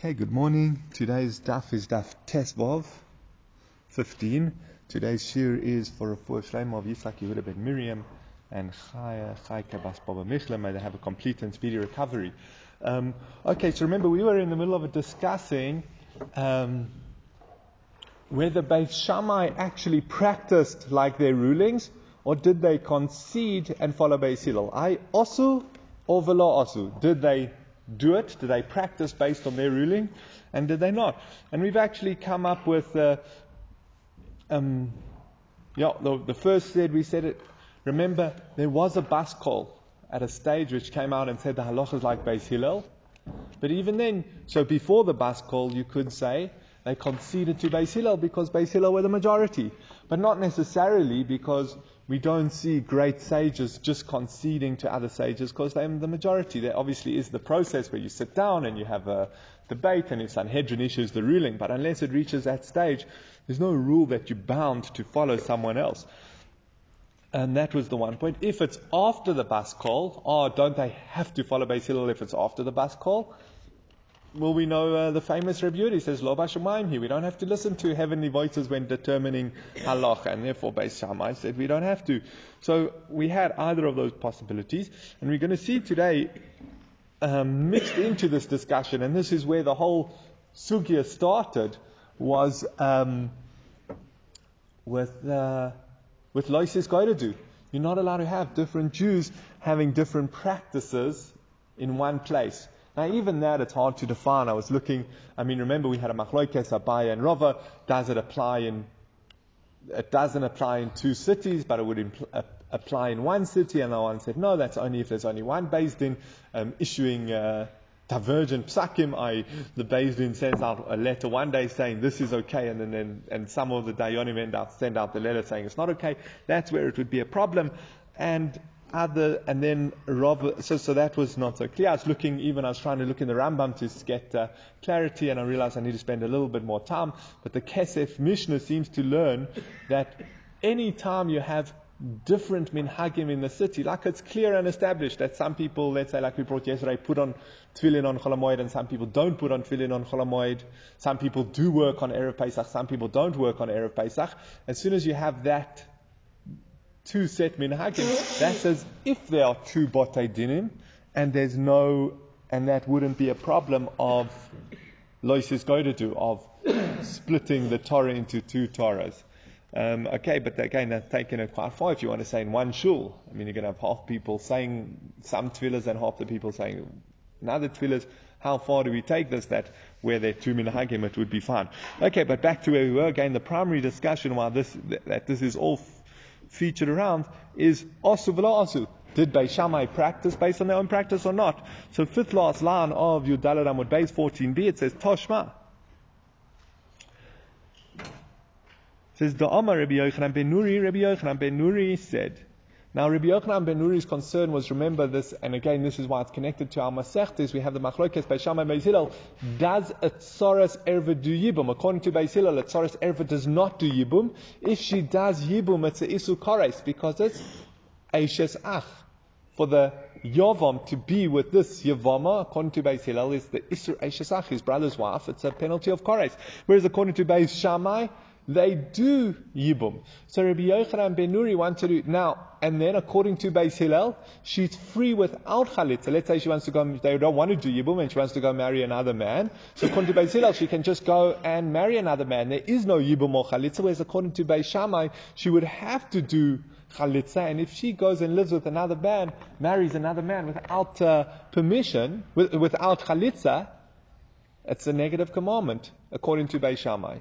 Okay, good morning. Today's daf is daf Tesvav 15. Today's shir is for a full Shlaim of Yitzhak Yehuda ben Miriam and Chaya Chayka Bas Baba Michla. May they have a complete and speedy recovery. Um, okay, so remember we were in the middle of discussing um, whether Beit Shammai actually practiced like their rulings or did they concede and follow Beis Hillel? I osu or velo osu? Did they do it? Did they practice based on their ruling? And did they not? And we've actually come up with, uh, um, yeah, the, the, first said, we said it, remember, there was a Bas Kol at a stage which came out and said the halacha is like Beis Hillel. But even then, so before the Bas Kol, you could say they conceded to Beis Hillel because Beis Hillel were the majority. But not necessarily because we don't see great sages just conceding to other sages because they're the majority. There obviously is the process where you sit down and you have a debate and if Sanhedrin issues the ruling. But unless it reaches that stage, there's no rule that you're bound to follow someone else. And that was the one point. If it's after the Bas Kol, oh, don't they have to follow Hillel if it's after the Bas Kol? Well, we know uh, the famous Rebbe He says, Lo Bashamayim here. We don't have to listen to heavenly voices when determining halach, and therefore Beis Shammai said we don't have to. So we had either of those possibilities, and we're going to see today um, mixed into this discussion, and this is where the whole sugya started, was um, with uh, with Loisis. You're not allowed to have different Jews having different practices in one place. Now, even that, it's hard to define. I was looking, I mean, remember we had a machlokes, Abaye and Rava. Does it apply in, it doesn't apply in two cities, but it would impl- apply in one city? And the one said, no, that's only if there's only one beis din um, issuing, uh, divergent psakim, I, the Beis sends out a letter one day saying this is okay, and then, then and some of the Dayanim end out send out the letter saying it's not okay. That's where it would be a problem. And other, and then Rav, so, so that was not so clear. I was looking, even I was trying to look in the Rambam to get uh, clarity, and I realized I need to spend a little bit more time. But the Kesef Mishnah seems to learn that any time you have different minhagim in the city, like it's clear and established that some people, let's say, like we brought yesterday, put on tefillin on Cholamoid, and some people don't put on tefillin on Cholamoid. Some people do work on Erev Pesach, some people don't work on Erev Pesach. As soon as you have that two set minhagim, that's as if there are two botei dinim, and there's no, and that wouldn't be a problem of loisis do of splitting the Torah into two Torahs. Um, okay, but again, that's taking it quite far. If you want to say in one shul, I mean, you're going to have half people saying some tefillahs and half the people saying another tefillahs. How far do we take this? That where there are two minhagim, it would be fine. Okay, but back to where we were again. The primary discussion, while this that this is all featured around is Asu Asu. Did Beis Shammai practice based on their own practice or not? So fifth last line of Yudalad Amud Beis 14b, it says Toshma. It says Amar Rabbi Yochanan ben Nuri, Rabbi Yochanan ben Nuri said, now, Rabbi Yochanan ben Nuri's concern was, remember this, and again, this is why it's connected to our Masechtes. We have the Machlokes by Shammai Beis Hillel. Does a Tzoras Erva do Yibum? According to Beis Hillel, a Tzoras Erva does not do Yibum. If she does Yibum, it's a Isu Kores, because it's Eishes Ach. For the Yovam to be with this Yavama, according to Beis Hillel, is the Isur Eishes Ach, his brother's wife. It's a penalty of Kores. Whereas according to Beis Shammai, they do Yibum. So Rabbi Yochanan ben Nuri wanted to, do now, and then according to Beis Hillel, she's free without Chalitza. Let's say she wants to go, they don't want to do Yibum and she wants to go marry another man. So according to Beis Hillel, she can just go and marry another man. There is no Yibum or Chalitza, whereas according to Beis Shammai, she would have to do Chalitza. And if she goes and lives with another man, marries another man without uh, permission, with, without Chalitza, it's a negative commandment, according to Beis Shammai.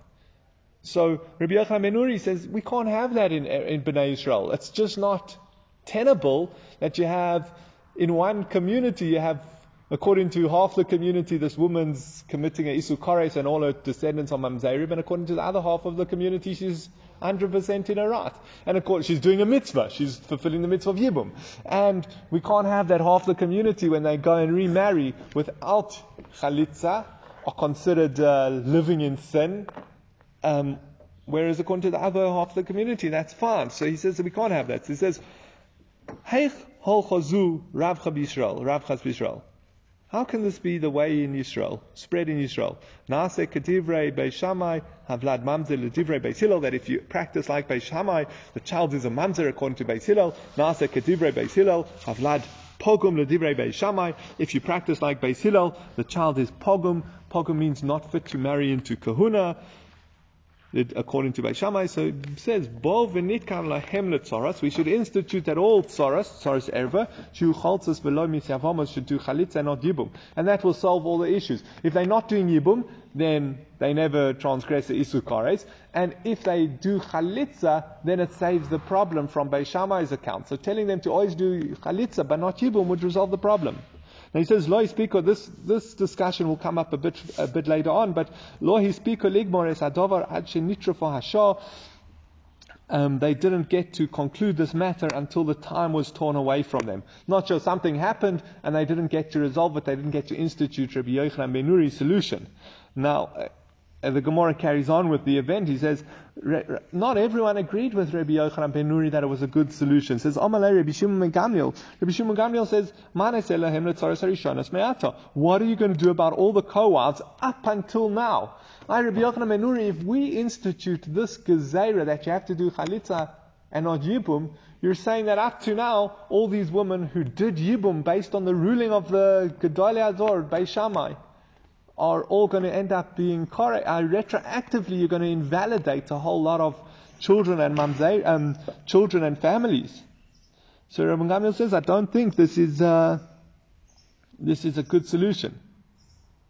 So Rabbi Yochanan ben Nuri says we can't have that in, in Bnei Israel. It's just not tenable that you have in one community you have according to half the community this woman's committing a isu kares and all her descendants are mamzerim and according to the other half of the community she's 100% in right. And of course, she's doing a mitzvah. She's fulfilling the mitzvah of Yibum. And we can't have that half the community when they go and remarry without chalitza are considered uh, living in sin um, whereas according to the other half of the community, that's fine. So he says that we can't have that. So he says, Heich hol chazu Rav Yisrael, Rav Yisrael. How can this be the way in Israel, spread in Israel? Nase kedivrei beishamai havlad mamzer ledivrei beis That if you practice like beishamai, the child is a mamzer according to beis Hillel. Nase kedivrei beis havlad pogum ledivrei beishamai. If you practice like beis the child is pogum. Pogum means not fit to marry into kahuna according to Beishamai. So it says, Bo v'nitkan lahem letzoras. We should institute that all tzoras, tzoras erva, shu v'lo misyavamos should do chalitza not yibum. And that will solve all the issues. If they're not doing yibum, then they never transgress the isukares. And if they do chalitza, then it saves the problem from Beishamai's account. So telling them to always do chalitza but not yibum would resolve the problem. Now he says, Lo hispiko, this, this discussion will come up a bit, a bit later on, but Lo hispiko ligmor es adovar ad. Um, they didn't get to conclude this matter until the time was torn away from them. Not sure something happened and they didn't get to resolve it. They didn't get to institute Rabbi Yochanan ben Nuri's solution. Now, the Gemara carries on with the event. He says, not everyone agreed with Rabbi Yochanan ben Nuri that it was a good solution. Says, Amalei Rabbi Shimon Gamliel. Rabbi Shimon Gamliel says, What are you going to do about all the co-wives up until now? I, Rabbi Yochanan ben Nuri, if we institute this gezerah that you have to do chalitza and not yibum, you're saying that up to now, all these women who did yibum based on the ruling of the Gedolei Ador, Beis Shammai, are all going to end up being correct. Uh, retroactively, you're going to invalidate a whole lot of children and mamzei, um, children and families. So Rabbi Gamliel says, I don't think this is uh, this is a good solution.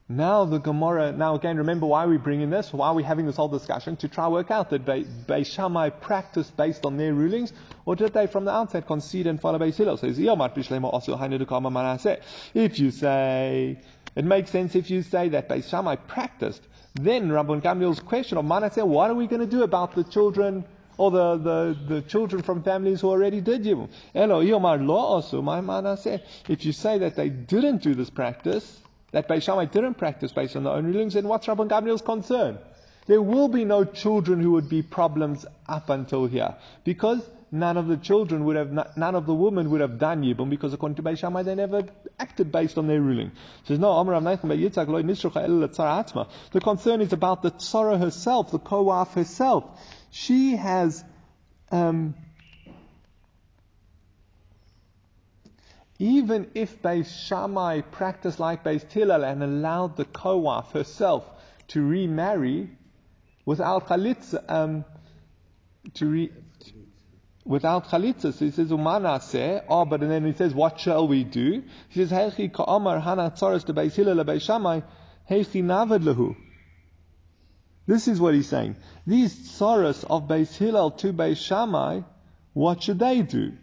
Now the Gemara, now again, remember why we bring in this, why are we having this whole discussion? To try work out that Beis Shammai practiced based on their rulings, or did they from the outset concede and follow Beis Hillel? So if you say it makes sense if you say that Beis Shammai practiced. Then Rabban Gamliel's question of Manasseh, what are we going to do about the children or the, the, the children from families who already did Yibum? If you say that they didn't do this practice, that Beis Shammai didn't practice based on their own rulings, then what's Rabban Gamliel's concern? There will be no children who would be problems up until here. Because none of the children would have, none of the women would have done Yibum because according to Beis Shammai they never acted based on their ruling. He says, no, The concern is about the Tzara herself, the Koaf herself. She has, um, even if Beis Shammai practiced like Beis Hillel and allowed the Koaf herself to remarry without chalitza, um, to re, without chalitza. So he says, Umana se, oh, but and then he says, what shall we do? He says, Heichi ka'amar hana tzaras de beis hillel beis heichi navad lehu. This is what he's saying. These tzaras of beis hillel to beis shamai, what should they do?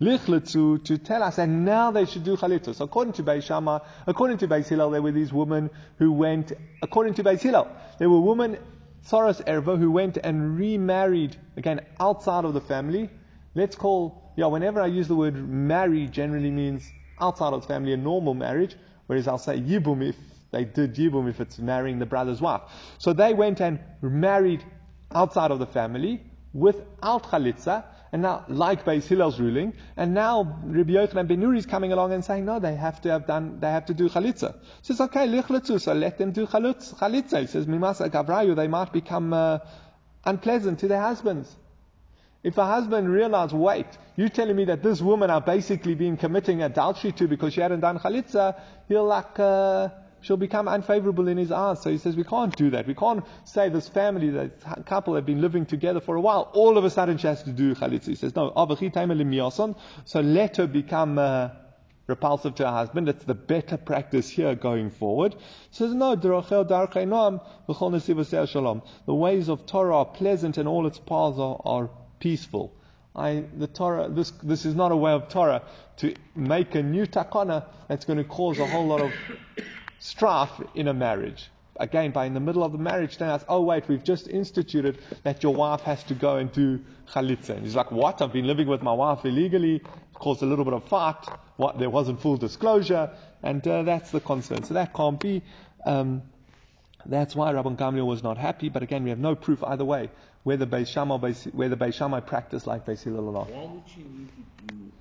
Lichletzu to tell us, and now they should do chalitza. So according to Beis Shammai, according to Beis Hillel, there were these women who went, according to Beis Hillel, there were women, Tzaras Erva, who went and remarried, again, outside of the family, Let's call, yeah, whenever I use the word marry, generally means outside of the family, a normal marriage, whereas I'll say yibum if they did yibum if it's marrying the brother's wife. So they went and married outside of the family without chalitza, and now, like Beis Hillel's ruling, and now Rabbi Yochanan ben Nuri is coming along and saying, no, they have to have done, they have to do chalitza. He says, okay, lichletzu, so let them do chalitza. He says, mimasa gavrayu, they might become uh, unpleasant to their husbands. If a husband realizes, wait, you're telling me that this woman are basically been committing adultery to because she hadn't done chalitza, he'll like, uh, she'll become unfavorable in his eyes. So he says, we can't do that. We can't say this family, that couple have been living together for a while, all of a sudden she has to do chalitza. He says, no, so let her become, uh, repulsive to her husband. It's the better practice here going forward. He says, no, the ways of Torah are pleasant and all its paths are, are peaceful. I, the Torah, this, this is not a way of Torah to make a new takana that's going to cause a whole lot of strife in a marriage. Again, by in the middle of the marriage, then ask, oh wait, we've just instituted that your wife has to go and do chalitza. And he's like, what? I've been living with my wife illegally, caused a little bit of fight, what, there wasn't full disclosure, and uh, that's the concern. So that can't be. Um, that's why Rabban Gamliel was not happy, but again, we have no proof either way whether Beis Shammai, whether Beis Shammai practiced like Beis Hillel or not. Why would she need to do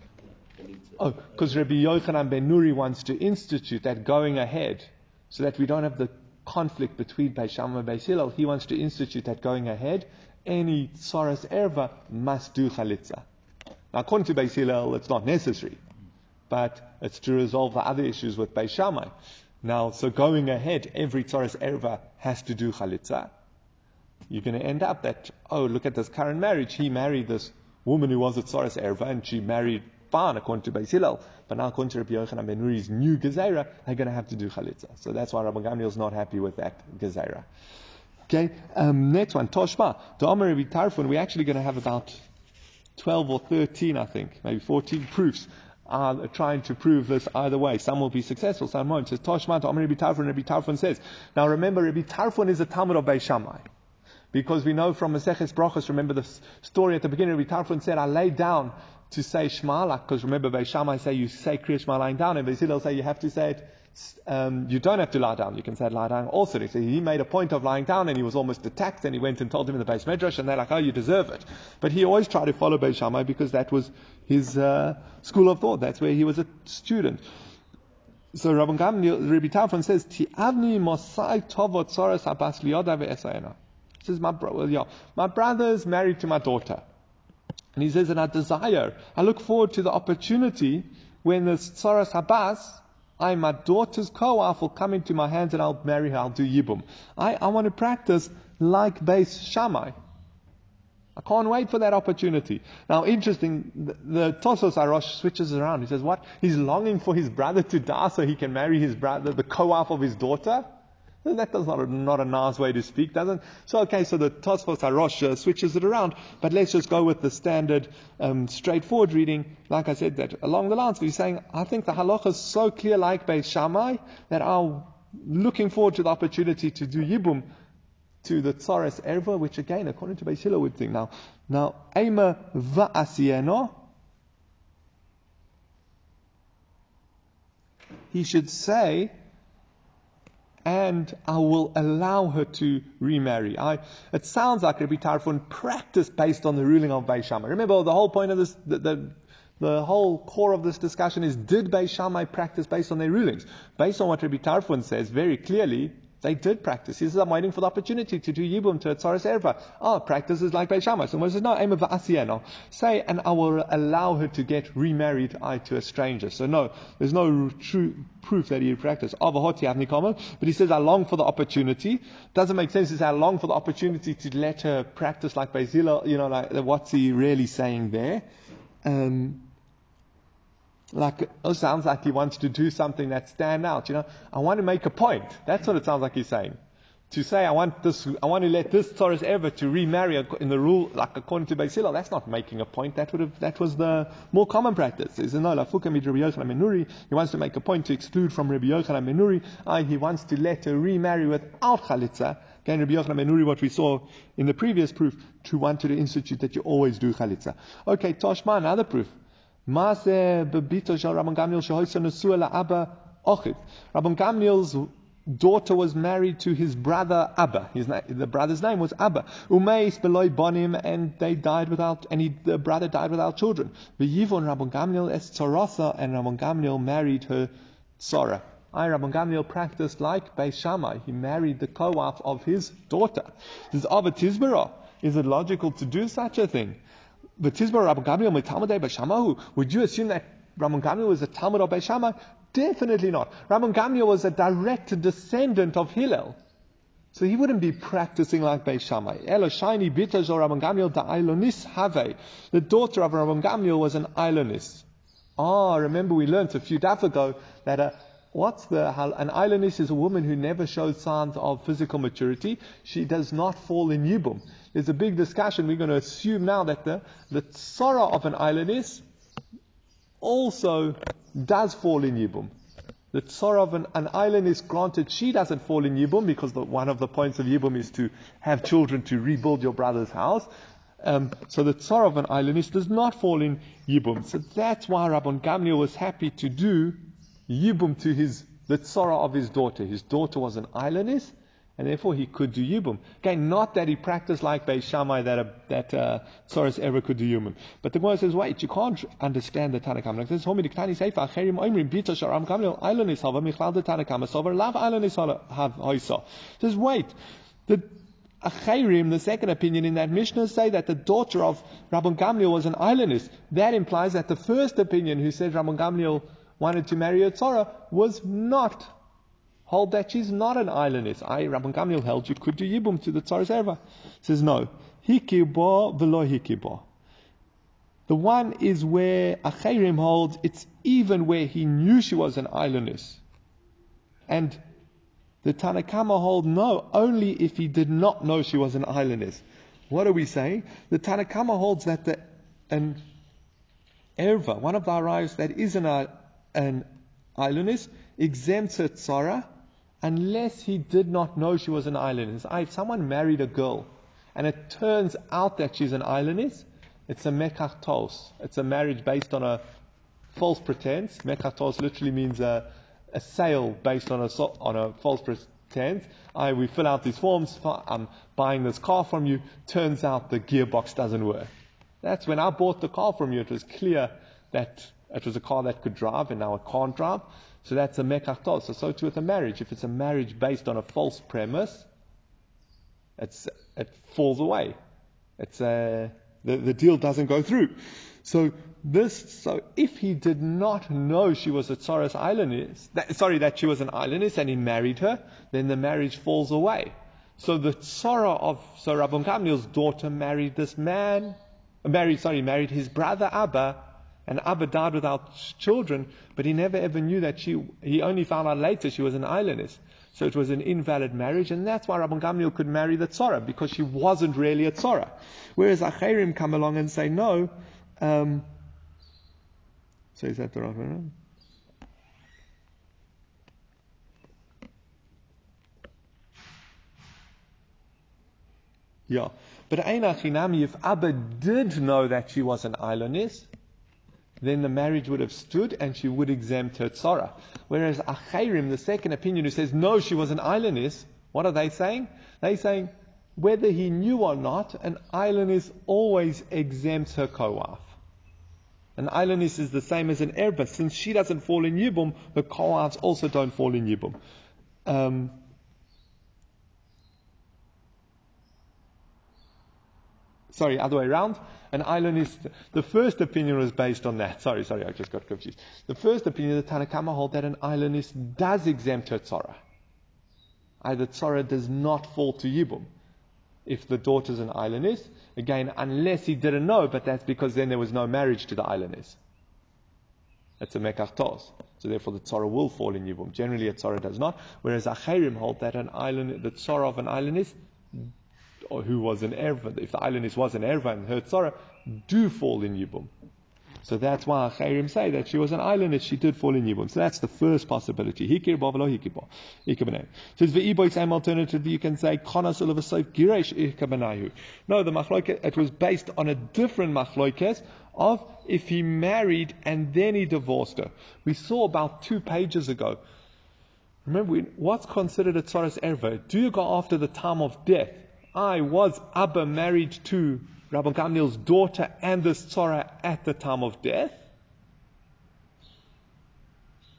Oh, because Rabbi Yochanan ben Nuri wants to institute that going ahead, so that we don't have the conflict between Beis Shammai and Beis Hillel. He wants to institute that going ahead. Any Tsaras Erva must do Chalitza. Now, according to Beis Hillel, it's not necessary, but it's to resolve the other issues with Beis Shammai. Now, so going ahead, every Tsaras Erva has to do Chalitza. You're going to end up that, oh, look at this current marriage. He married this woman who was a Tsaras Erva, and she married fine according to Beis Hillel, but now according to Rabbi Yochanan ben Nuri's new Gezerah, they're going to have to do Chalitza. So that's why Rabbi Gamliel is not happy with that Gezerah. Okay, um, next one, Toshma. Omer Rabbi Tarfon, we're actually going to have about 12 or 13, I think, maybe 14 proofs are trying to prove this either way. Some will be successful, some won't. Says Toshma, the Omer Rabbi Tarfon, Rabbi Tarfon says. Now remember, Rabbi Tarfon is a Talmud of Beis Shammai. Because we know from Maseches Brachos, remember the story at the beginning, Rabbi Tarfon said, I lay down to say Shema, like, because remember, Beis Shammai say you say Kriya Shema lying down, and Beis Hillel say you have to say it, um, you don't have to lie down. You can say lie down also. So he made a point of lying down, and he was almost attacked, and he went and told him in the beis medrash, and they're like, oh, you deserve it. But he always tried to follow Beis Shammai because that was his uh, school of thought. That's where he was a student. So Rabbi Gamliel, Rabbi Tarfon says, Ti'avni mosai tovot soros habas liyoda ve'esayena. He says, my, bro- yeah, my brother is married to my daughter. And he says, and I desire, I look forward to the opportunity when the Tsaras Habas, I, my daughter's co-wife, will come into my hands and I'll marry her, I'll do Yibum. I, I want to practice like Beis Shammai. I can't wait for that opportunity. Now, interesting, the, the Tosfos Harosh switches around. He says, what? He's longing for his brother to die so he can marry his brother, the co-wife of his daughter? That does not not a nice way to speak, doesn't? So okay, so the Tosfos Harosh switches it around, but let's just go with the standard, um, straightforward reading. Like I said, that along the lines, he's saying, I think the halacha is so clear, like Beis Shammai, that I'm looking forward to the opportunity to do yibum to the Tsares Erva, which again, according to Beis Hillel, would think now, now, Ema va'asieno, he should say, and I will allow her to remarry. I, it sounds like Rabbi Tarfon practiced based on the ruling of Beis Shammai. Remember, the whole point of this, the, the, the whole core of this discussion is, did Beis Shammai practice based on their rulings? Based on what Rabbi Tarfon says very clearly, they did practice. He says, I'm waiting for the opportunity to do Yibum to a Tzaras Erva. Oh, practice is like Beis Shammai. So Moses says, no, Ema va'asieno. Say, and I will allow her to get remarried I, to a stranger. So no, there's no true proof that he practiced. But he says, I long for the opportunity. Doesn't make sense. He says, I long for the opportunity to let her practice like Hillel. You know, like, what's he really saying there? Um, like it sounds like he wants to do something that stand out. You know, I want to make a point. That's what it sounds like he's saying. To say I want this, I want to let this Taurus ever to remarry in the rule, like according to Hillel, that's not making a point. That would have, that was the more common practice. Is no Menuri. He wants to make a point to exclude from Rabbi Yochanan ben Nuri. Uh, he wants to let her remarry without chalitza. Again, Rabbi Yochanan ben Nuri, what we saw in the previous proof, to want to institute that you always do chalitza. Okay, Toshma, another proof. Rabban Gamliel's daughter was married to his brother Abba. His na- the brother's name was Abba. Umeis beloy bonim, and they died without, and he, the brother died without children. V'yivon Rabban Gamliel es tzorotha, and Rabban Gamliel married her tzora. I, Rabban Gamliel, practiced like Beis Shammai. He married the co-wife of his daughter. This is Avatizbara. Is it logical to do such a thing? Rabban Gamliel would you assume that Rabban Gamliel was a Talmud of Beishamah? Definitely not. Rabban Gamliel was a direct descendant of Hillel. So he wouldn't be practicing like Beis Shammai. Eloshini bitaz or Rabban Gamliel da Ilonis have. The daughter of Rabban Gamliel was an Ilonis. Ah, remember we learned a few days ago that a What's the an Ilonis is a woman who never shows signs of physical maturity. She does not fall in yibum. There's a big discussion. We're going to assume now that the the tzara of an Ilonis also does fall in yibum. The tzara of an, an Ilonis granted she doesn't fall in yibum because the, one of the points of yibum is to have children to rebuild your brother's house. Um, so the tzara of an Ilonis does not fall in yibum. So that's why Rabban Gamliel was happy to do Yibum to his the tzara of his daughter. His daughter was an Ilonis, and therefore he could do Yibum. Again, not that he practiced like Beis Shammai that, uh, that uh, Tzoros ever could do Yibum. But the Gemara says, wait, you can't understand the Tanakhama. Like this, Homi Diktani Seifa, Acherim Oimrim, Bita Sharam Gamliel, Ilonis Hava, Michlal the Tanakhama, Sover, Lav Ilonis Have Hoisa. Says, wait, the Acherim, the second opinion in that Mishnah, say that the daughter of Rabban Gamliel was an Ilonis. That implies that the first opinion, who said Rabban Gamliel wanted to marry a Tzara, was not hold that she's not an Ilonis. I, Rabban Gamliel held you could do Yibum to the Tzaras Erva. Says no. Hikiba velo hikiba. The one is where Acherim holds it's even where he knew she was an Ilonis. And the Tanakama hold no, only if he did not know she was an Ilonis. What are we saying? The Tanakama holds that the, an erva, one of the arrives that is an, an Ilonis, exempts her tzara unless he did not know she was an Ilonis. If someone married a girl and it turns out that she's an Ilonis, it's a mekach It's a marriage based on a false pretense. Mekach literally means a, a sale based on a, on a false pretense. I, we fill out these forms, I'm buying this car from you, turns out the gearbox doesn't work. That's when I bought the car from you, it was clear that it was a car that could drive and now it can't drive. So that's a mekach So so too with a marriage. If it's a marriage based on a false premise, it's, it falls away. It's a, the, the deal doesn't go through. So this, so if he did not know she was a Tsaras Ilonis, that, sorry, that she was an Ilonis and he married her, then the marriage falls away. So the Tzara of, so Rabban daughter married this man, married, sorry, married his brother Abba, and Abba died without children, but he never ever knew that she, he only found out later she was an Ilonis. So it was an invalid marriage, and that's why Rabban Gamliel could marry the Tzara, because she wasn't really a Tzara. Whereas Acherim come along and say, no, um, so is that the right one? Yeah. But Einachinami, if Abba did know that she was an Ilonis, then the marriage would have stood and she would exempt her tzara. Whereas Acherim, the second opinion, who says no, she was an Ilonis, what are they saying? They're saying whether he knew or not, an Ilonis always exempts her co-wife. An Ilonis is the same as an erva. Since she doesn't fall in Yibum, her co-wives also don't fall in Yibum. Um, sorry, other way around. An Ilonis, the first opinion was based on that. Sorry, sorry, I just got confused. The first opinion, the Tanakama hold that an Ilonis does exempt her tzara. Either tzara does not fall to Yibum. If the daughter's an Ilonis, again, unless he didn't know, but that's because then there was no marriage to the Ilonis. That's a mekach So therefore the tzara will fall in Yibum. Generally a tzara does not. Whereas Acherim hold that an island, the tzara of an Ilonis who was an erva, if the Ilonis was an erva and her tzara, do fall in Yibum. So that's why Chayrim say that she was an Ilonis, she did fall in Yibum. So that's the first possibility. Hikir bavalo hikir So it's the same alternative you can say konas ulavasoif giresh ikabanayu. No, the machloiket, it was based on a different machloiket of if he married and then he divorced her. We saw about two pages ago. Remember, what's considered a tzaras erva? Do you go after the time of death? I was Abba married to Rabbi Gamliel's daughter and this Tzara at the time of death?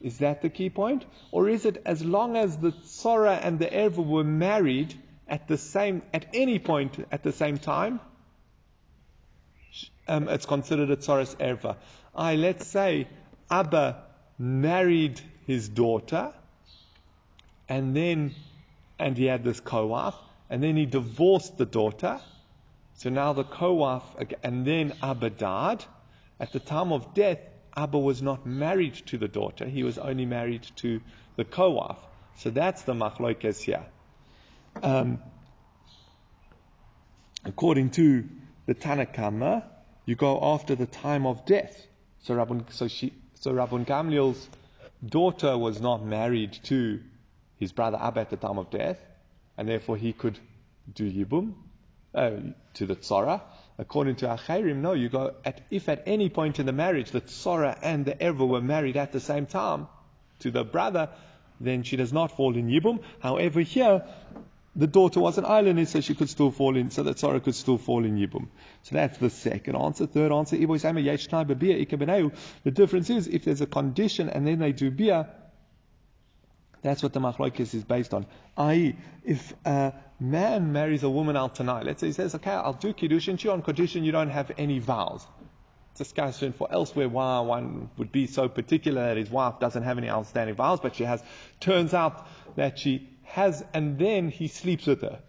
Is that the key point? Or is it as long as the Tzara and the Erva were married at the same, at any point at the same time? Um, it's considered a Tzaras Erva. I, let's say Abba married his daughter and then, and he had this co-wife, and then he divorced the daughter. So now the co-wife, and then Abba died. At the time of death, Abba was not married to the daughter. He was only married to the co-wife. So that's the machlokes here. Um, according to the Tanakama, you go after the time of death. So Rabban, so she, so Rabban Gamliel's daughter was not married to his brother Abba at the time of death and therefore he could do Yibum uh, to the Tzara. According to Acherim, no, you go at, if at any point in the marriage the Tzara and the Erva were married at the same time to the brother, then she does not fall in Yibum. However, here, the daughter was an Ilonis, so she could still fall in, so the Tzara could still fall in Yibum. So that's the second answer. Third answer, the difference is if there's a condition and then they do bia, that's what the machlokes is based on. I.e., if a man marries a woman out tonight, let's say he says, okay, I'll do kiddushin to you on condition you don't have any vows. Discussion for elsewhere why one would be so particular that his wife doesn't have any outstanding vows, but she has. Turns out that she has, and then he sleeps with her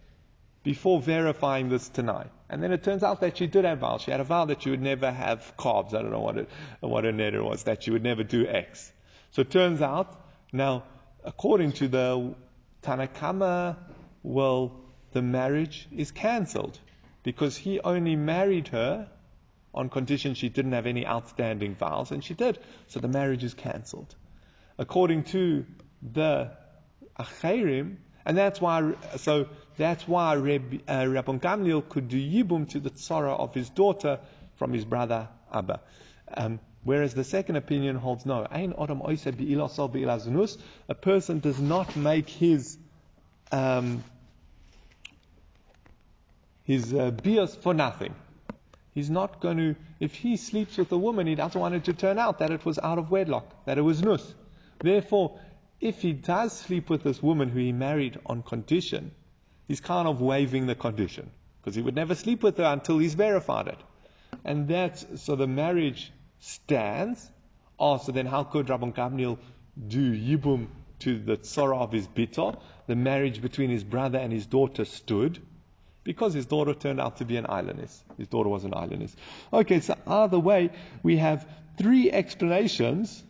before verifying this tonight. And then it turns out that she did have vows. She had a vow that she would never have carbs. I don't know what it, what her netter was, that she would never do X. So it turns out, now, according to the Tanakama, well, the marriage is cancelled because he only married her on condition she didn't have any outstanding vows, and she did. So the marriage is cancelled. According to the Acherim, and that's why, so that's why Reb, uh, Gamliel could do Yibum to the tzara of his daughter from his brother Abba. Um, Whereas the second opinion holds no. A person does not make his um, his uh, bias for nothing. He's not going to, if he sleeps with a woman, he doesn't want it to turn out that it was out of wedlock, that it was nus. Therefore, if he does sleep with this woman who he married on condition, he's kind of waiving the condition because he would never sleep with her until he's verified it. And that's, so the marriage stands. Oh, so then how could Rabban Gamliel do Yibum to the tzara of his bita? The marriage between his brother and his daughter stood because his daughter turned out to be an Ilonis. His daughter was an Ilonis. Okay, so either way, we have three explanations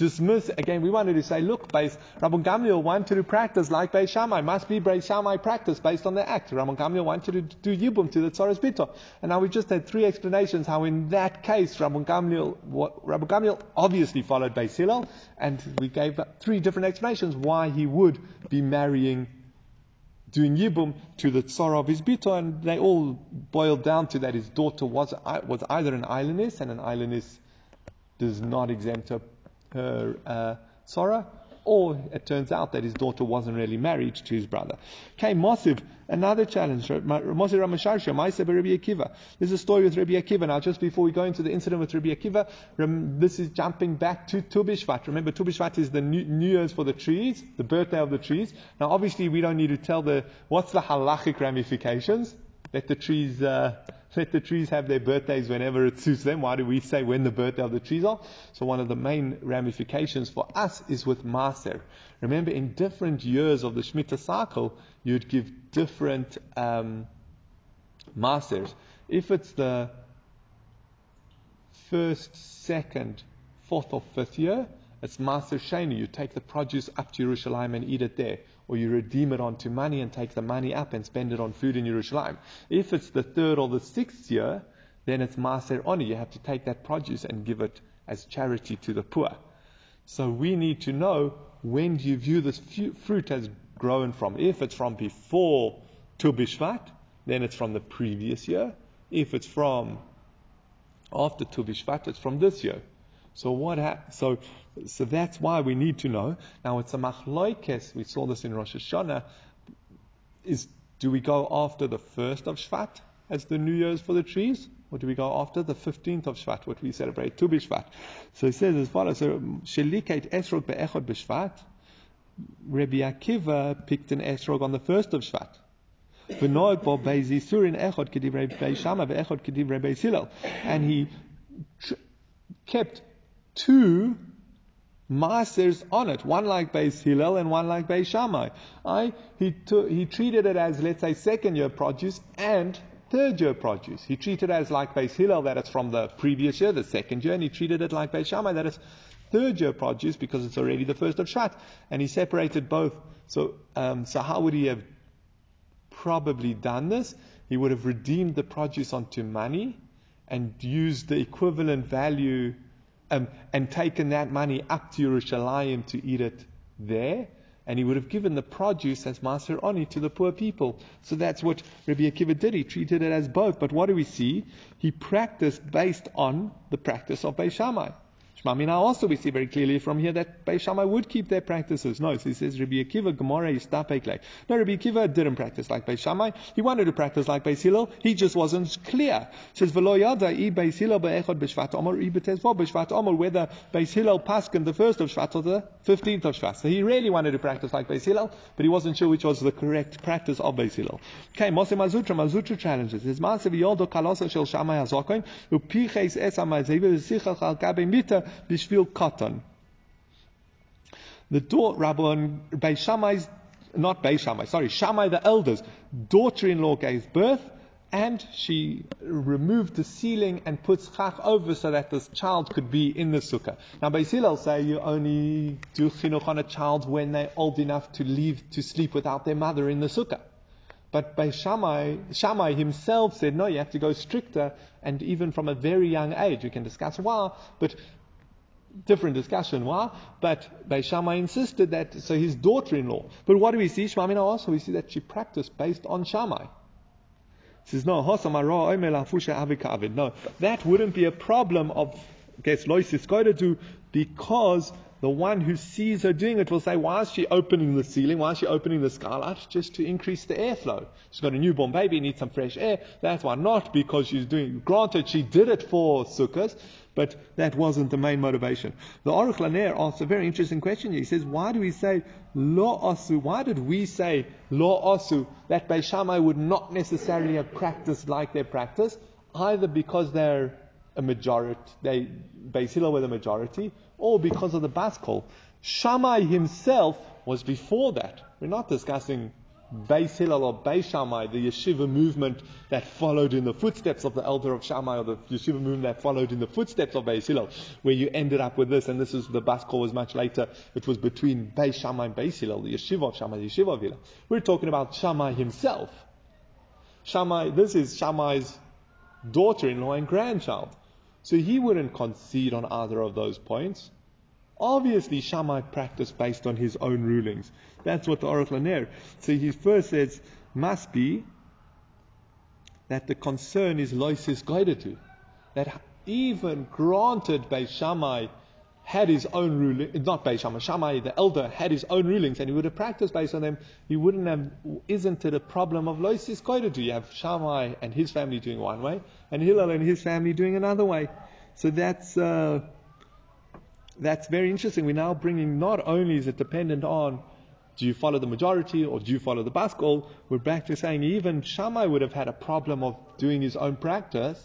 dismiss. Again, we wanted to say, look, based, Rabban Gamliel wanted to practice like Beis Shammai. Must be Beis Shammai practice based on the act. Rabban Gamliel wanted to do Yibum to the Tzoras Bito. And now we just had three explanations how in that case, Rabban Gamliel, Rabban Gamliel obviously followed Beis Hillel, and we gave three different explanations why he would be marrying doing Yibum to the Tzara of his Bito, and they all boiled down to that his daughter was, was either an Ilonis, and an Ilonis does not exempt her her uh, Tzara, or it turns out that his daughter wasn't really married to his brother. Okay, Mosiv, another challenge. Mosiv Ramasharsha, Maisa Rabbi Akiva. There's a story with Rabbi Akiva. Now, just before we go into the incident with Rabbi Akiva, this is jumping back to Tu BiShvat. Remember, Tu BiShvat is the New, New Year's for the trees, the birthday of the trees. Now, obviously, we don't need to tell the, what's the halachic ramifications? Let the trees, uh, let the trees have their birthdays whenever it suits them. Why do we say when the birthday of the trees are? So one of the main ramifications for us is with Maser. Remember, in different years of the Shemitah cycle, you'd give different um, Masers. If it's the first, second, fourth, or fifth year, it's Maser Sheni. You take the produce up to Yerushalayim and eat it there or you redeem it onto money and take the money up and spend it on food in Yerushalayim. If it's the third or the sixth year, then it's Maser Oni. You have to take that produce and give it as charity to the poor. So we need to know when do you view this fruit as grown from. If it's from before Tu then it's from the previous year. If it's from after Tu it's from this year. So what? Ha- so so that's why we need to know. Now it's a machloikes. We saw this in Rosh Hashanah. Is do we go after the first of Shvat as the New Year's for the trees, or do we go after the fifteenth of Shvat, what we celebrate Tu BiShvat? So he says as follows: So sheliket esrog be'echod b'Shvat. Rabbi Akiva picked an esrog on the first of Shvat. And he tr- kept two masters on it, one like Beis Hillel and one like Beis Shammai. I, he, t- he treated it as, let's say, second year produce and third year produce. He treated it as like Beis Hillel, that it's from the previous year, the second year, and he treated it like Beis Shammai, that it's third year produce because it's already the first of Shvat. And he separated both. So, um, so how would he have probably done this? He would have redeemed the produce onto money and used the equivalent value um, and taken that money up to Yerushalayim to eat it there. And he would have given the produce as Maser Oni to the poor people. So that's what Rabbi Akiva did. He treated it as both. But what do we see? He practiced based on the practice of Beis Shammai. Shmamina also we see very clearly from here that Beis Shammai would keep their practices. No, he says Rabbi Akiva Gemara Yistapek No, Rabbi Akiva didn't practice like Beis Shammai. He wanted to practice like Beis Hillel. He just wasn't clear. It says V'lo yada i Beis Hillel be'echad b'shvat Omer i b'tezvo b'shvat Omer whether Beis Hillel paskin the first of Shvat or the fifteenth of Shvat. So he really wanted to practice like Beis Hillel, but he wasn't sure which was the correct practice of Beis Hillel. Okay, Moshe Mazutra Mazutra challenges. His Masev Yoldo Kalosa Shel Shammai Hazokoin u'piches es amazev v'sichach al gabe mita bishvil katan. The daughter, Rabban Beis Shammai's, not Beis Shammai, sorry, Shammai the elders, daughter-in-law gave birth, and she removed the ceiling and put chach over so that this child could be in the sukkah. Now, Beis Hillel say you only do chinuch on a child when they're old enough to leave to sleep without their mother in the sukkah. But by Shammai, Shammai himself said, no, you have to go stricter, and even from a very young age. You can discuss why, but different discussion why. But by Shammai insisted that, so his daughter-in-law. But what do we see? Shmamina also, we see that she practiced based on Shammai. says, no, no, that wouldn't be a problem of, guess, Lois is going to because the one who sees her doing it will say, why is she opening the ceiling? Why is she opening the skylight? Just to increase the airflow. She's got a newborn baby, needs some fresh air. That's why. Not because she's doing, granted she did it for sukkahs, but that wasn't the main motivation. The Aruch LaNer asks a very interesting question. He says, why do we say lo asu? Why did we say lo asu? That Beis Shammai would not necessarily have practiced like their practice, either because they're a majority, they, Beis Hillel were the majority, or because of the Bas Kol. Shammai himself was before that. We're not discussing Beis Hillel or Beis Shammai, the yeshiva movement that followed in the footsteps of the elder of Shammai, or the yeshiva movement that followed in the footsteps of Beis Hillel, where you ended up with this, and this is the Bas Kol was much later. It was between Beis Shammai and Beis Hillel, the yeshiva of Shammai, the yeshiva of Hillel. We're talking about Shammai himself. Shammai, this is Shammai's daughter-in-law and grandchild. So he wouldn't concede on either of those points. Obviously, Shammai practiced based on his own rulings. That's what the Aruch LaNer. So he first says, must be that the concern is loisis to. That even granted by Shammai had his own ruling, not by Shammai, Shammai, the elder, had his own rulings and he would have practiced based on them, he wouldn't have, isn't it a problem of loisis to? You have Shammai and his family doing one way, and Hillel and his family doing another way. So that's, uh, that's very interesting. We're now bringing, not only is it dependent on do you follow the majority or do you follow the Bas Kol, we're back to saying even Shammai would have had a problem of doing his own practice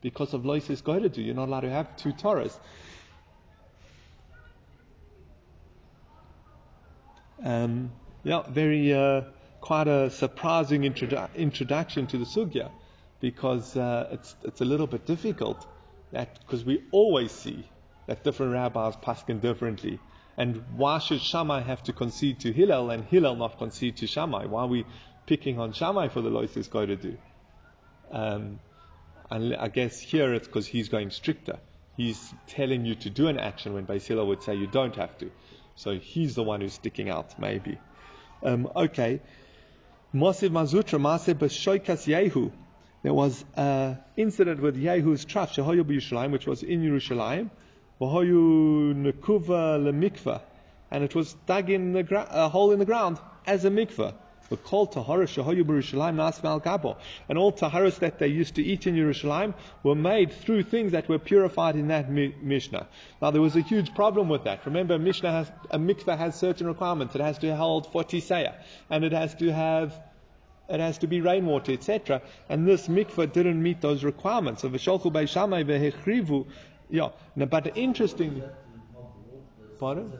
because of loisis do. You're not allowed to have two Torahs. Um, yeah, very uh, quite a surprising introdu- introduction to the sugya, because uh, it's it's a little bit difficult that because we always see that different rabbis paskin differently, and why should Shammai have to concede to Hillel and Hillel not concede to Shammai? Why are we picking on Shammai for the lois going to do? Um, and I guess here it's because he's going stricter. He's telling you to do an action when Hillel would say you don't have to. So he's the one who's sticking out, maybe. Um, okay. Mosiv Mazutra, Maseh B'Shoikas Yehu. There was an incident with Yehu's traf, Shehoyu B'Yushalayim, which was in Yerushalayim. V'hoyu Nekuva Lemikva. And it was dug in the gra- a hole in the ground as a mikveh. And all taharas that they used to eat in Yerushalayim were made through things that were purified in that mi- Mishnah. Now there was a huge problem with that. Remember, Mishnah has, a mikveh has certain requirements. It has to hold 40 sayah, and it has to have it has to be rainwater, etc. And this mikveh didn't meet those requirements. So v'sholchu beishamai v'hechrivu. Yeah, but interesting. Pardon?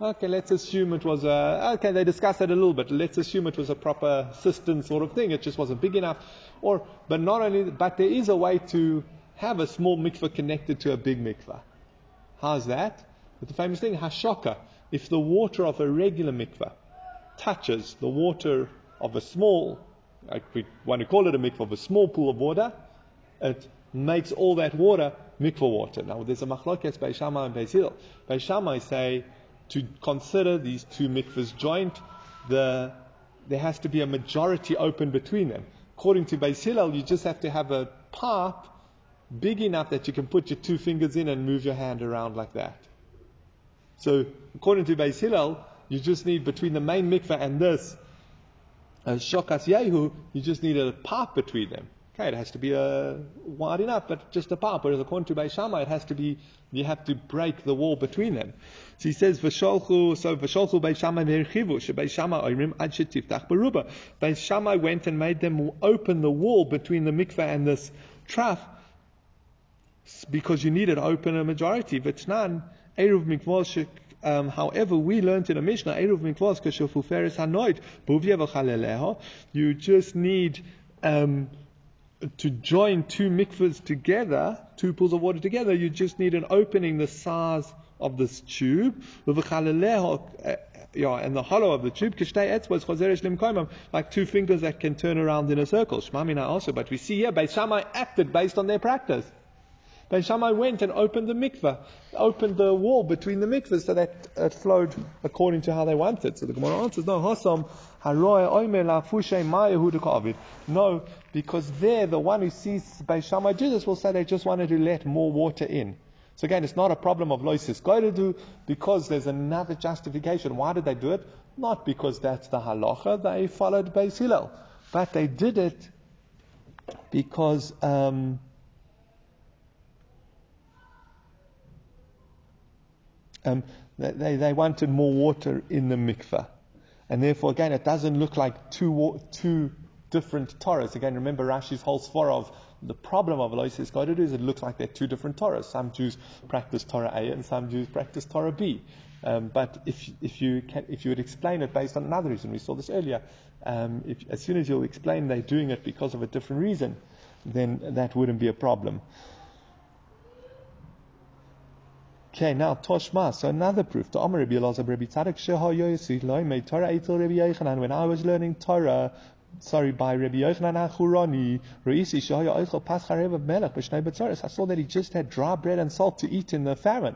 Okay, let's assume it was a, okay, they discussed it a little bit. Let's assume it was a proper cistern sort of thing. It just wasn't big enough. Or, but not only, but there is a way to have a small mikveh connected to a big mikveh. How's that? With the famous thing, hashoka. If the water of a regular mikveh touches the water of a small, like we want to call it a mikveh, of a small pool of water, it makes all that water mikveh water. Now there's a machlokes by Shammai and Beis Hillel. By Shammai say to consider these two mikvahs joint, the, there has to be a majority open between them. According to Beis Hillel, you just have to have a pipe big enough that you can put your two fingers in and move your hand around like that. So, according to Beis Hillel, you just need between the main mikveh and this uh, shokas yehu, you just need a pipe between them. Okay, it has to be uh, wide enough, but just a pipe. Whereas according to Beis Shammai, it has to be you have to break the wall between them. So he says v'sholchu so v'sholchu Beis Shammai v'erchivu sheBeis Shammai oimrim ad shetiftach beruba. Beis Shammai went and made them open the wall between the mikveh and this trough because you needed open a majority. V'tnan eruv mikvah um, however, we learned in a Mishnah, Eruv Mikvos Kashofuferes Hanoid, Buvia You just need um, to join two mikvahs together, two pools of water together. You just need an opening the size of this tube. Yeah, and the hollow of the tube, like two fingers that can turn around in a circle. Shmamina also, but we see here, Beis acted based on their practice. Beis Shammai went and opened the mikveh, opened the wall between the mikvahs so that it flowed according to how they wanted. So the Gemara answers, no, Hasam, no, because there the one who sees Beis Shammai do this will say they just wanted to let more water in. So again, it's not a problem of loisis do because there's another justification. Why did they do it? Not because that's the halacha. They followed Beis Hillel, but they did it because. Um, um, they, they wanted more water in the mikveh. And therefore, again, it doesn't look like two, two different Torahs. Again, remember Rashi's whole svara of the problem of Eloisis Godet is it looks like they're two different Torahs. Some Jews practice Torah A and some Jews practice Torah B. Um, but if, if, you can, if you would explain it based on another reason, we saw this earlier, um, if, as soon as you'll explain they're doing it because of a different reason, then that wouldn't be a problem. Okay, now Toshma. So another proof. The Amar Rabbi Elazar Rabbi Tzadok Sheha Loi made Torah Eitel Rabbi Yochanan. When I was learning Torah, sorry, by Rabbi Yochanan HaChurani, Reisi Sheha Eichel Pascharev of Melech B'Shnei B'Tzoris. I saw that he just had dry bread and salt to eat in the famine.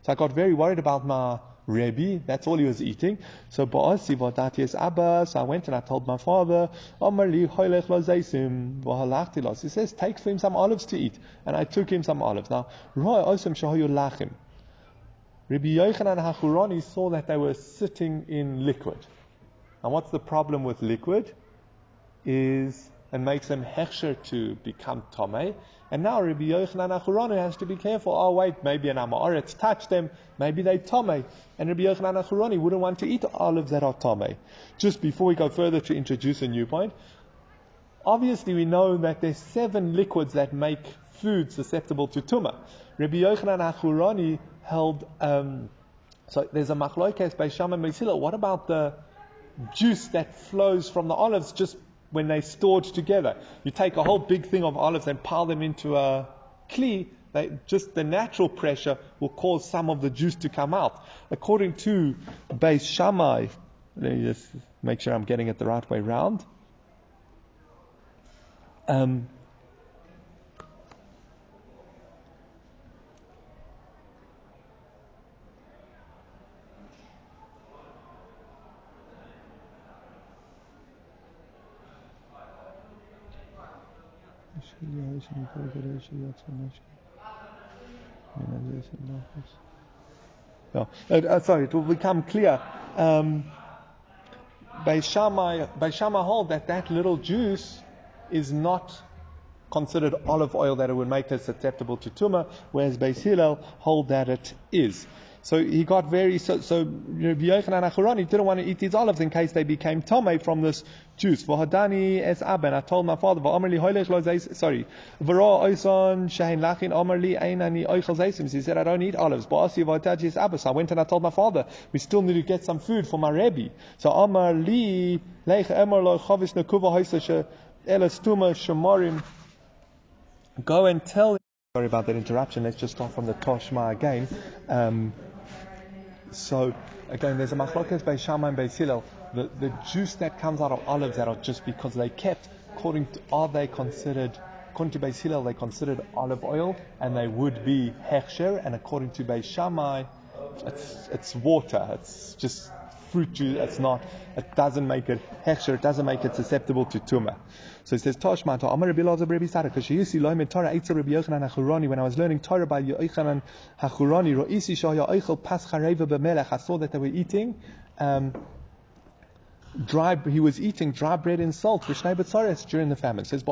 So I got very worried about my Rebbe, that's all he was eating. So Ba'asi Vadati Abba, so I went and I told my father, Omar li hoylech lo zaysim, v'halachti He says, take for him some olives to eat. And I took him some olives. Now, Roy Osam Shahoyu Lachim. Rabbi Yochanan HaChurani saw that they were sitting in liquid. And what's the problem with liquid? Is it makes them hechsher to become tome. And now Rabbi Yochanan HaChurani has to be careful. Oh wait, maybe an Amoritz touched them, maybe they tome. And Rabbi Yochanan HaChurani wouldn't want to eat olives that are tome. Just before we go further to introduce a new point, obviously we know that there's seven liquids that make food susceptible to tuma. Rabbi Yochanan HaChurani held. Um, so there's a machlokes by Shama Mesila. What about the juice that flows from the olives just when they're stored together? You take a whole big thing of olives and pile them into a kli. They, just the natural pressure will cause some of the juice to come out. According to Beis Shammai, let me just make sure I'm getting it the right way round. Um, Uh, uh, sorry, it will become clear. Um, by Shammai hold that that little juice is not considered olive oil that it would make it susceptible to tuma, whereas Beis Hillel hold that it is. So he got very, so, so Rabbi Yochanan HaChurani didn't want to eat these olives in case they became tome from this juice. V'hadani es aben. I told my father, v'amarli hoylech lo zeis, sorry, v'ro oison shehin lachin amarli einani oichel zeisim. He said, I don't eat olives. Ba'asi v'hataji es abba. So I went and I told my father, we still need to get some food for my Rebbe. So amarli leich emar lo chavis nekuva hoysa she elastuma shemorim. Go and tell Sorry about that interruption. Let's just start from the Toshma again. Um, so again, there's a machlokes by Shammai and Beis Hillel. The, the juice that comes out of olives that are just because they kept, according to, are they considered, according to Beis Hillel, they considered olive oil and they would be hechsher, and according to Beis Shammai, it's, it's water, it's just fruit juice. It's not. It doesn't make it hechsher. It doesn't make it susceptible to tuma. So it says Toshma to Amar Rabbi Elazar Rabbi used to learn Torah Eitzel Rabbi Yochanan Hachurani when I was learning Torah by Yochanan Hachurani Roisi Shaya Eichel Pas Chareva B'Melech. I saw that they were eating. Um, dry, he was eating dry bread and salt, which during the famine. Says,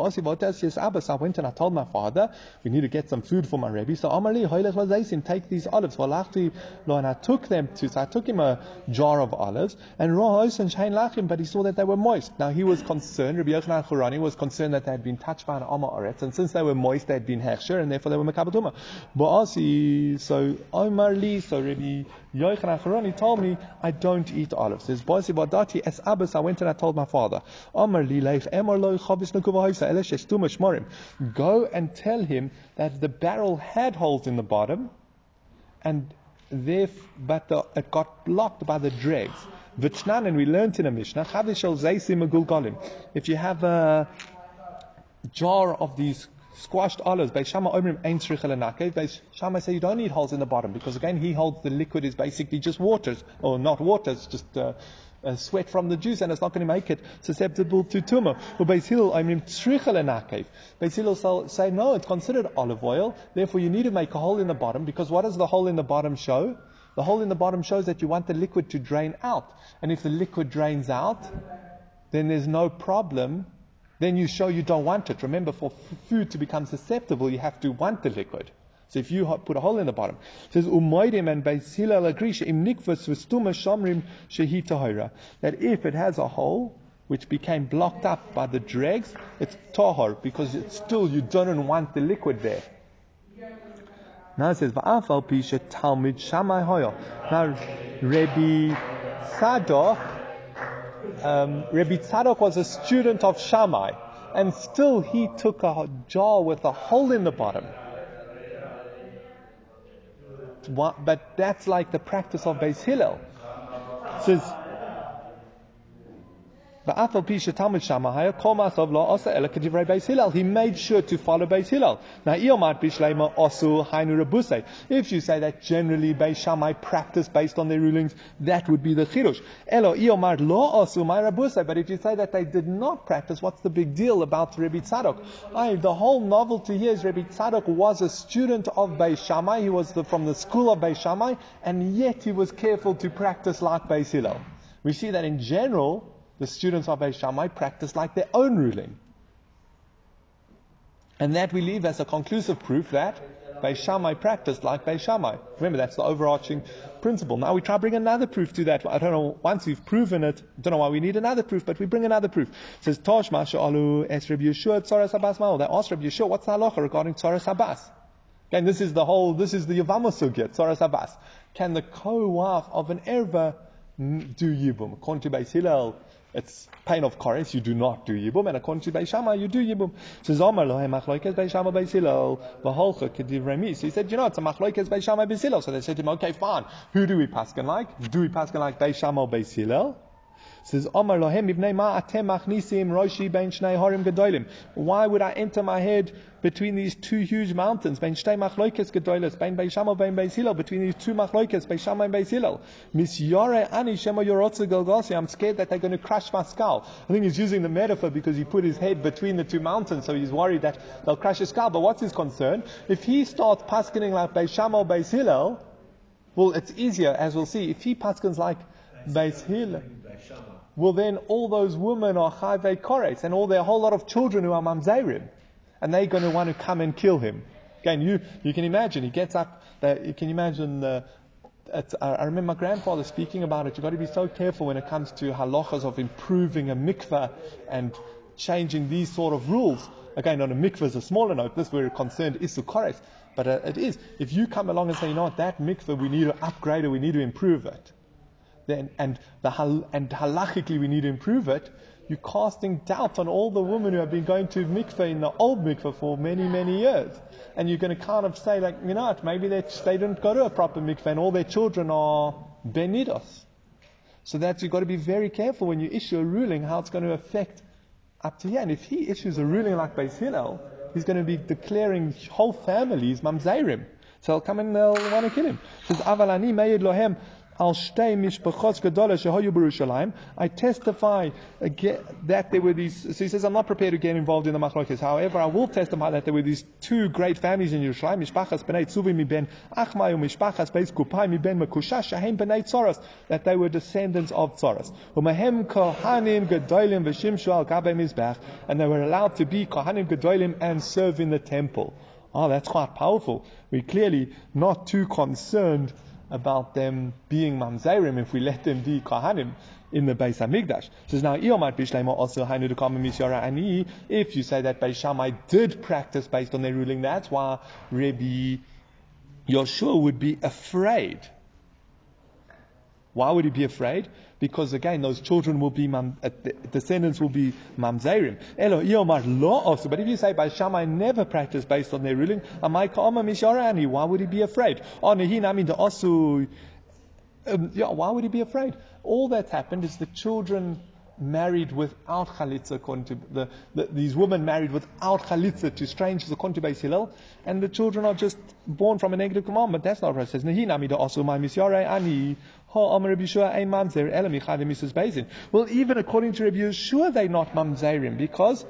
yes, Abbas, I went and I told my father, we need to get some food for my Rebbe. So Amali, Hoylech take these olives. And I took them to, so I took him a jar of olives, and Rohos and Shain Lachim, but he saw that they were moist. Now he was concerned, Rabbi Yochanan Churani was concerned that they had been touched by an Amma Oretz, and since they were moist, they had been Hechsher, and therefore they were Mekabatuma. Ba'asi, so Omar Li, so Rabbi Yochanan Churani told me, I don't eat olives. Says, Ba'asi Badati, es Abbas, I went and I told my father, Go and tell him that the barrel had holes in the bottom, and there, but the, it got blocked by the dregs. and we learned in a Mishnah, if you have a jar of these squashed olives. Beis Shammai Omrim Ein Beis Shammai say you don't need holes in the bottom because again he holds the liquid is basically just water or not water, it's just uh, uh, sweat from the juice and it's not going to make it susceptible to tuma. But Beis Hillel, I mean, Beis Hillel say, no, it's considered olive oil, therefore you need to make a hole in the bottom because what does the hole in the bottom show? The hole in the bottom shows that you want the liquid to drain out. And if the liquid drains out, then there's no problem. Then you show you don't want it. Remember, for food to become susceptible, you have to want the liquid. So if you put a hole in the bottom, it says umaydim and Beis Hillel agrees im nikvas v'stuma shamrim shehi. That if it has a hole which became blocked up by the dregs, it's tahor because it's still you don't want the liquid there. Now it says va'afal pisha talmid shamai. Now Rabbi Tzadok, um, Rabbi Tzadok was a student of Shammai, and still he took a jar with a hole in the bottom but that's like the practice of Beis Hillel. It says, he made sure to follow Beis Hillel. Now, if you say that generally Beis Shammai practice based on their rulings, that would be the chirush. But if you say that they did not practice, what's the big deal about Rabbi Tzadok? I, the whole novelty here is Rabbi Tzadok was a student of Beis Shammai. He was the, from the school of Beis Shammai, and yet he was careful to practice like Beis Hillel. We see that in general, the students of Beis Shammai practice like their own ruling. And that we leave as a conclusive proof that Beis Shammai practiced like Shammai. Remember, that's the overarching principle. Now we try to bring another proof to that. I don't know, once we've proven it, I don't know why we need another proof, but we bring another proof. It says, Tosh Alu Es Rabbi Yeshua Tzoras Abbas Ma'ol. They asked Rabbi Yeshua, what's the halacha regarding Tzoras Abbas? Again, this is the whole, this is the Yavama Sugya, Tzoras Abbas. Can the co-wife of an erva do Yibum? According to Beis Hillel, it's pain of Koris, you do not do Yibum, and according to Beis Shammai, you do Yibum. So Zomar lohe machloikes Beis Shammai Beis Hillel, v'holcha kedivremi. So he said, you know, it's a machloikes Beis Shammai Beis Hillel. So they said to him, okay, fine. Who do we paskin like? Do we paskin like Beis Shammai Beis Hillel? Says Omar lohem roshi ben. Why would I enter my head between these two huge mountains? Ben shnei machloikes gedolis, ben ben between these two machloikes. Mis yore ani. I'm scared that they're going to crush my skull. I think he's using the metaphor because he put his head between the two mountains, so he's worried that they'll crush his skull. But what's his concern? If he starts paskening like Beis Hillel, well, it's easier, as we'll see. If he paskens like Beis Hillel, well then all those women are chayvei kores, and all their whole lot of children who are mamzerim, and they're going to want to come and kill him. Again, you, you can imagine, he gets up, you can imagine the, I remember my grandfather speaking about it. You've got to be so careful when it comes to halachas of improving a mikveh and changing these sort of rules. Again, on a mikveh is a smaller note. This we're concerned is kores, but uh, it is. If you come along and say, you know what, that mikveh we need to upgrade it, we need to improve it then, and, the hal, and halachically we need to improve it, you're casting doubt on all the women who have been going to mikveh in the old mikveh for many, many years. And you're going to kind of say, like, you know, maybe they, they didn't go to a proper mikveh and all their children are benidos. So that's, you've got to be very careful when you issue a ruling how it's going to affect up to here. And if he issues a ruling like Beis Hillel, he's going to be declaring whole families mamzerim. So they'll come and they'll want to kill him. Says Avalani Lohem I testify that there were these. So he says, I'm not prepared to get involved in the machlokes. However, I will testify that there were these two great families in Yerushalayim, mishpachas b'nei tzuvi mi ben achmai mishpachas beis kupai mi ben mekushash shahem b'nei tzoros, that they were descendants of tzoros. Umahem kohanim gedolim v'shimshu al gabe mizbech, and they were allowed to be kohanim gedolim and serve in the temple. Oh, that's quite powerful. We're clearly not too concerned about them being mamzerim if we let them be kahanim in the Beis Hamikdash. Says now, also ani. If you say that Beis Shammai did practice based on their ruling, that's why Rabbi Yoshua would be afraid. Why would he be afraid? Because again, those children will be, mam, uh, descendants will be mamzerim. Elo iomar lo also. But if you say by Shammai never practice based on their ruling, why would he be afraid? Oh, osu. Um, yeah, why would he be afraid? All that's happened is the children married without chalitza, according to the, the, these women married without chalitza to strangers, according to Beis Hillel, and the children are just born from a negative commandment. That's not what it says. Well, even according to Rabbi Yeshua, they're not mamzerim because,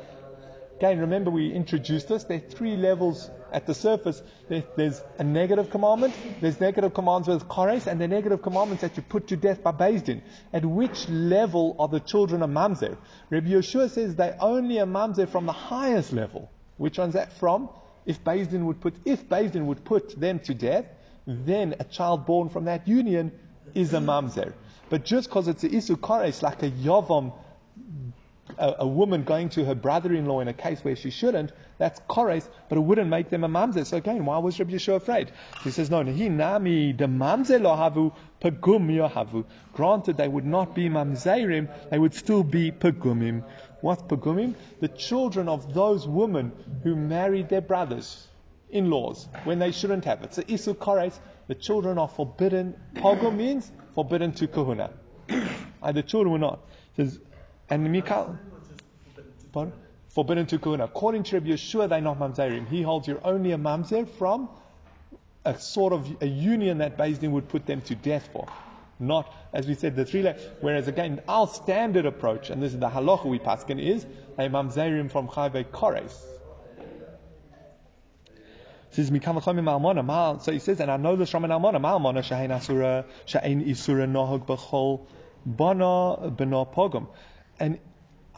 again, remember we introduced this. There are three levels at the surface. there's a negative commandment, there's negative commands with kores, and the negative commandments that you put to death by Din. At which level are the children a mamzer? Rabbi Yeshua says they only a mamzer from the highest level. Which one's that from? If Din would put, if Din would put them to death, then a child born from that union is a mamzer. But just because it's a isu it's like a yavam, a, a, woman going to her brother-in-law in a case where she shouldn't, that's kores, but it wouldn't make them a mamzer. So again, why was Rabbi Yeshua afraid? He says, no, he nami the mamzer lo havu pagum havu. Granted, they would not be mamzerim, they would still be pagumim. What's pagumim? The children of those women who married their brothers, in-laws, when they shouldn't have it. So isu kores, the children are forbidden. Pogum means forbidden to kahuna. and the children were not. Says, and Mikal, forbidden to kahuna. According to Rabbi Yeshua, they're not mamzerim. He holds you're only a mamzer from a sort of a union that Din would put them to death for. Not, as we said, the three layers. Whereas again, our standard approach, and this is the halacha we paskin, is a mamzerim from chayve kores says Almona. So he says, and I know this from an Almona. Almona shehein asura shehein isura nohog b'chol bana b'na pogum. And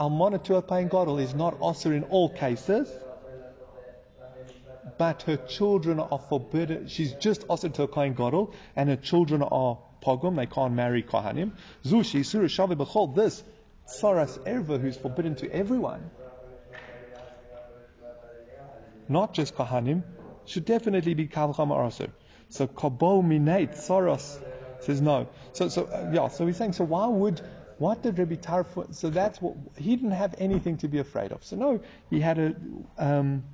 Almona to a kain gadol is not asur in all cases, but her children are forbidden. She's just asur to a kain gadol, and her children are pogum. They can't marry kohanim. Zushi isura shavi b'chol. This saras erva who's forbidden to everyone not just Kohanim, should definitely be Kalcham Arasur. So Kabo Minate Soros says no. So so uh, yeah, so he's saying so why would what did Rabbi Tarfon so that's what he didn't have anything to be afraid of. So no, he had a um.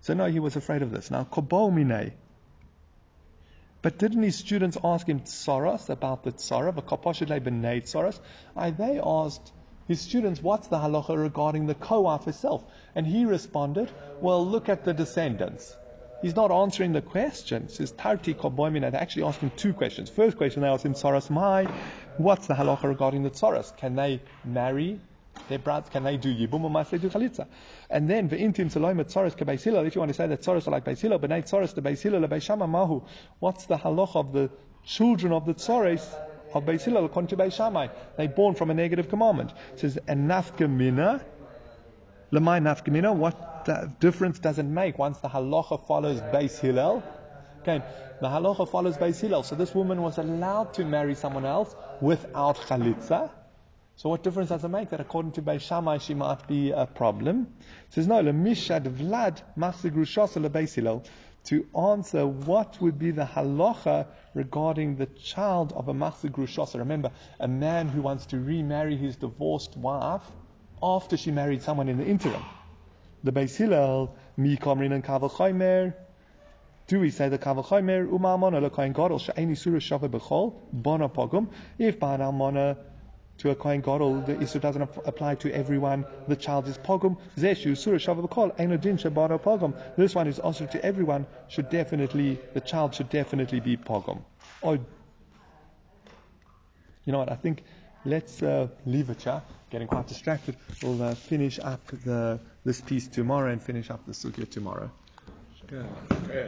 So no, he was afraid of this. Now Kabo Minate. But didn't his students ask him Tsaras about the Tsara, the Tsaras? They asked his students, what's the halacha regarding the co-wife herself? And he responded, well, look at the descendants. He's not answering the question. Says Tarti Koboimin They actually asked him two questions. First question they asked him, Tsaras Mai, what's the halacha regarding the Tsaras? Can they marry their brothers? Can they do Yibum or Masle do Chalitza? And then, Ve'intim Saloim Tsaras Kebaisila, if you want to say that Tsaras are like Beis Hillel, but Tsaras the Beis Hillel, Mahu, what's the halacha of the children of the Tsaras of Beis Hillel according to Beis Shammai. They're born from a negative commandment. It says, nafkamina, lemay nafkamina, what difference does it make once the halacha follows Beis Hillel? Okay, the halacha follows Beis Hillel. So this woman was allowed to marry someone else without chalitza. So what difference does it make that according to Beis Shammai she might be a problem? It says no, lemishad vlad rushasa lebeis Hillel to answer what would be the halacha regarding the child of a machzir grushosa. Remember, a man who wants to remarry his divorced wife after she married someone in the interim. The Beis Hillel, mi kamrin and kavachaymer. Do we say the kavachaymer umamona lekain gadol she'eni surah shava bechol bona pogum? If ban almona to a Kohen Gadol, the Isur doesn't apply to everyone. The child is pogum. Zeshu surah. This one is also to everyone. Should definitely the child should definitely be pogum. Or you know what? I think let's uh, leave it here. Getting quite distracted. We'll uh, finish up the this piece tomorrow and finish up the sugya tomorrow. Good.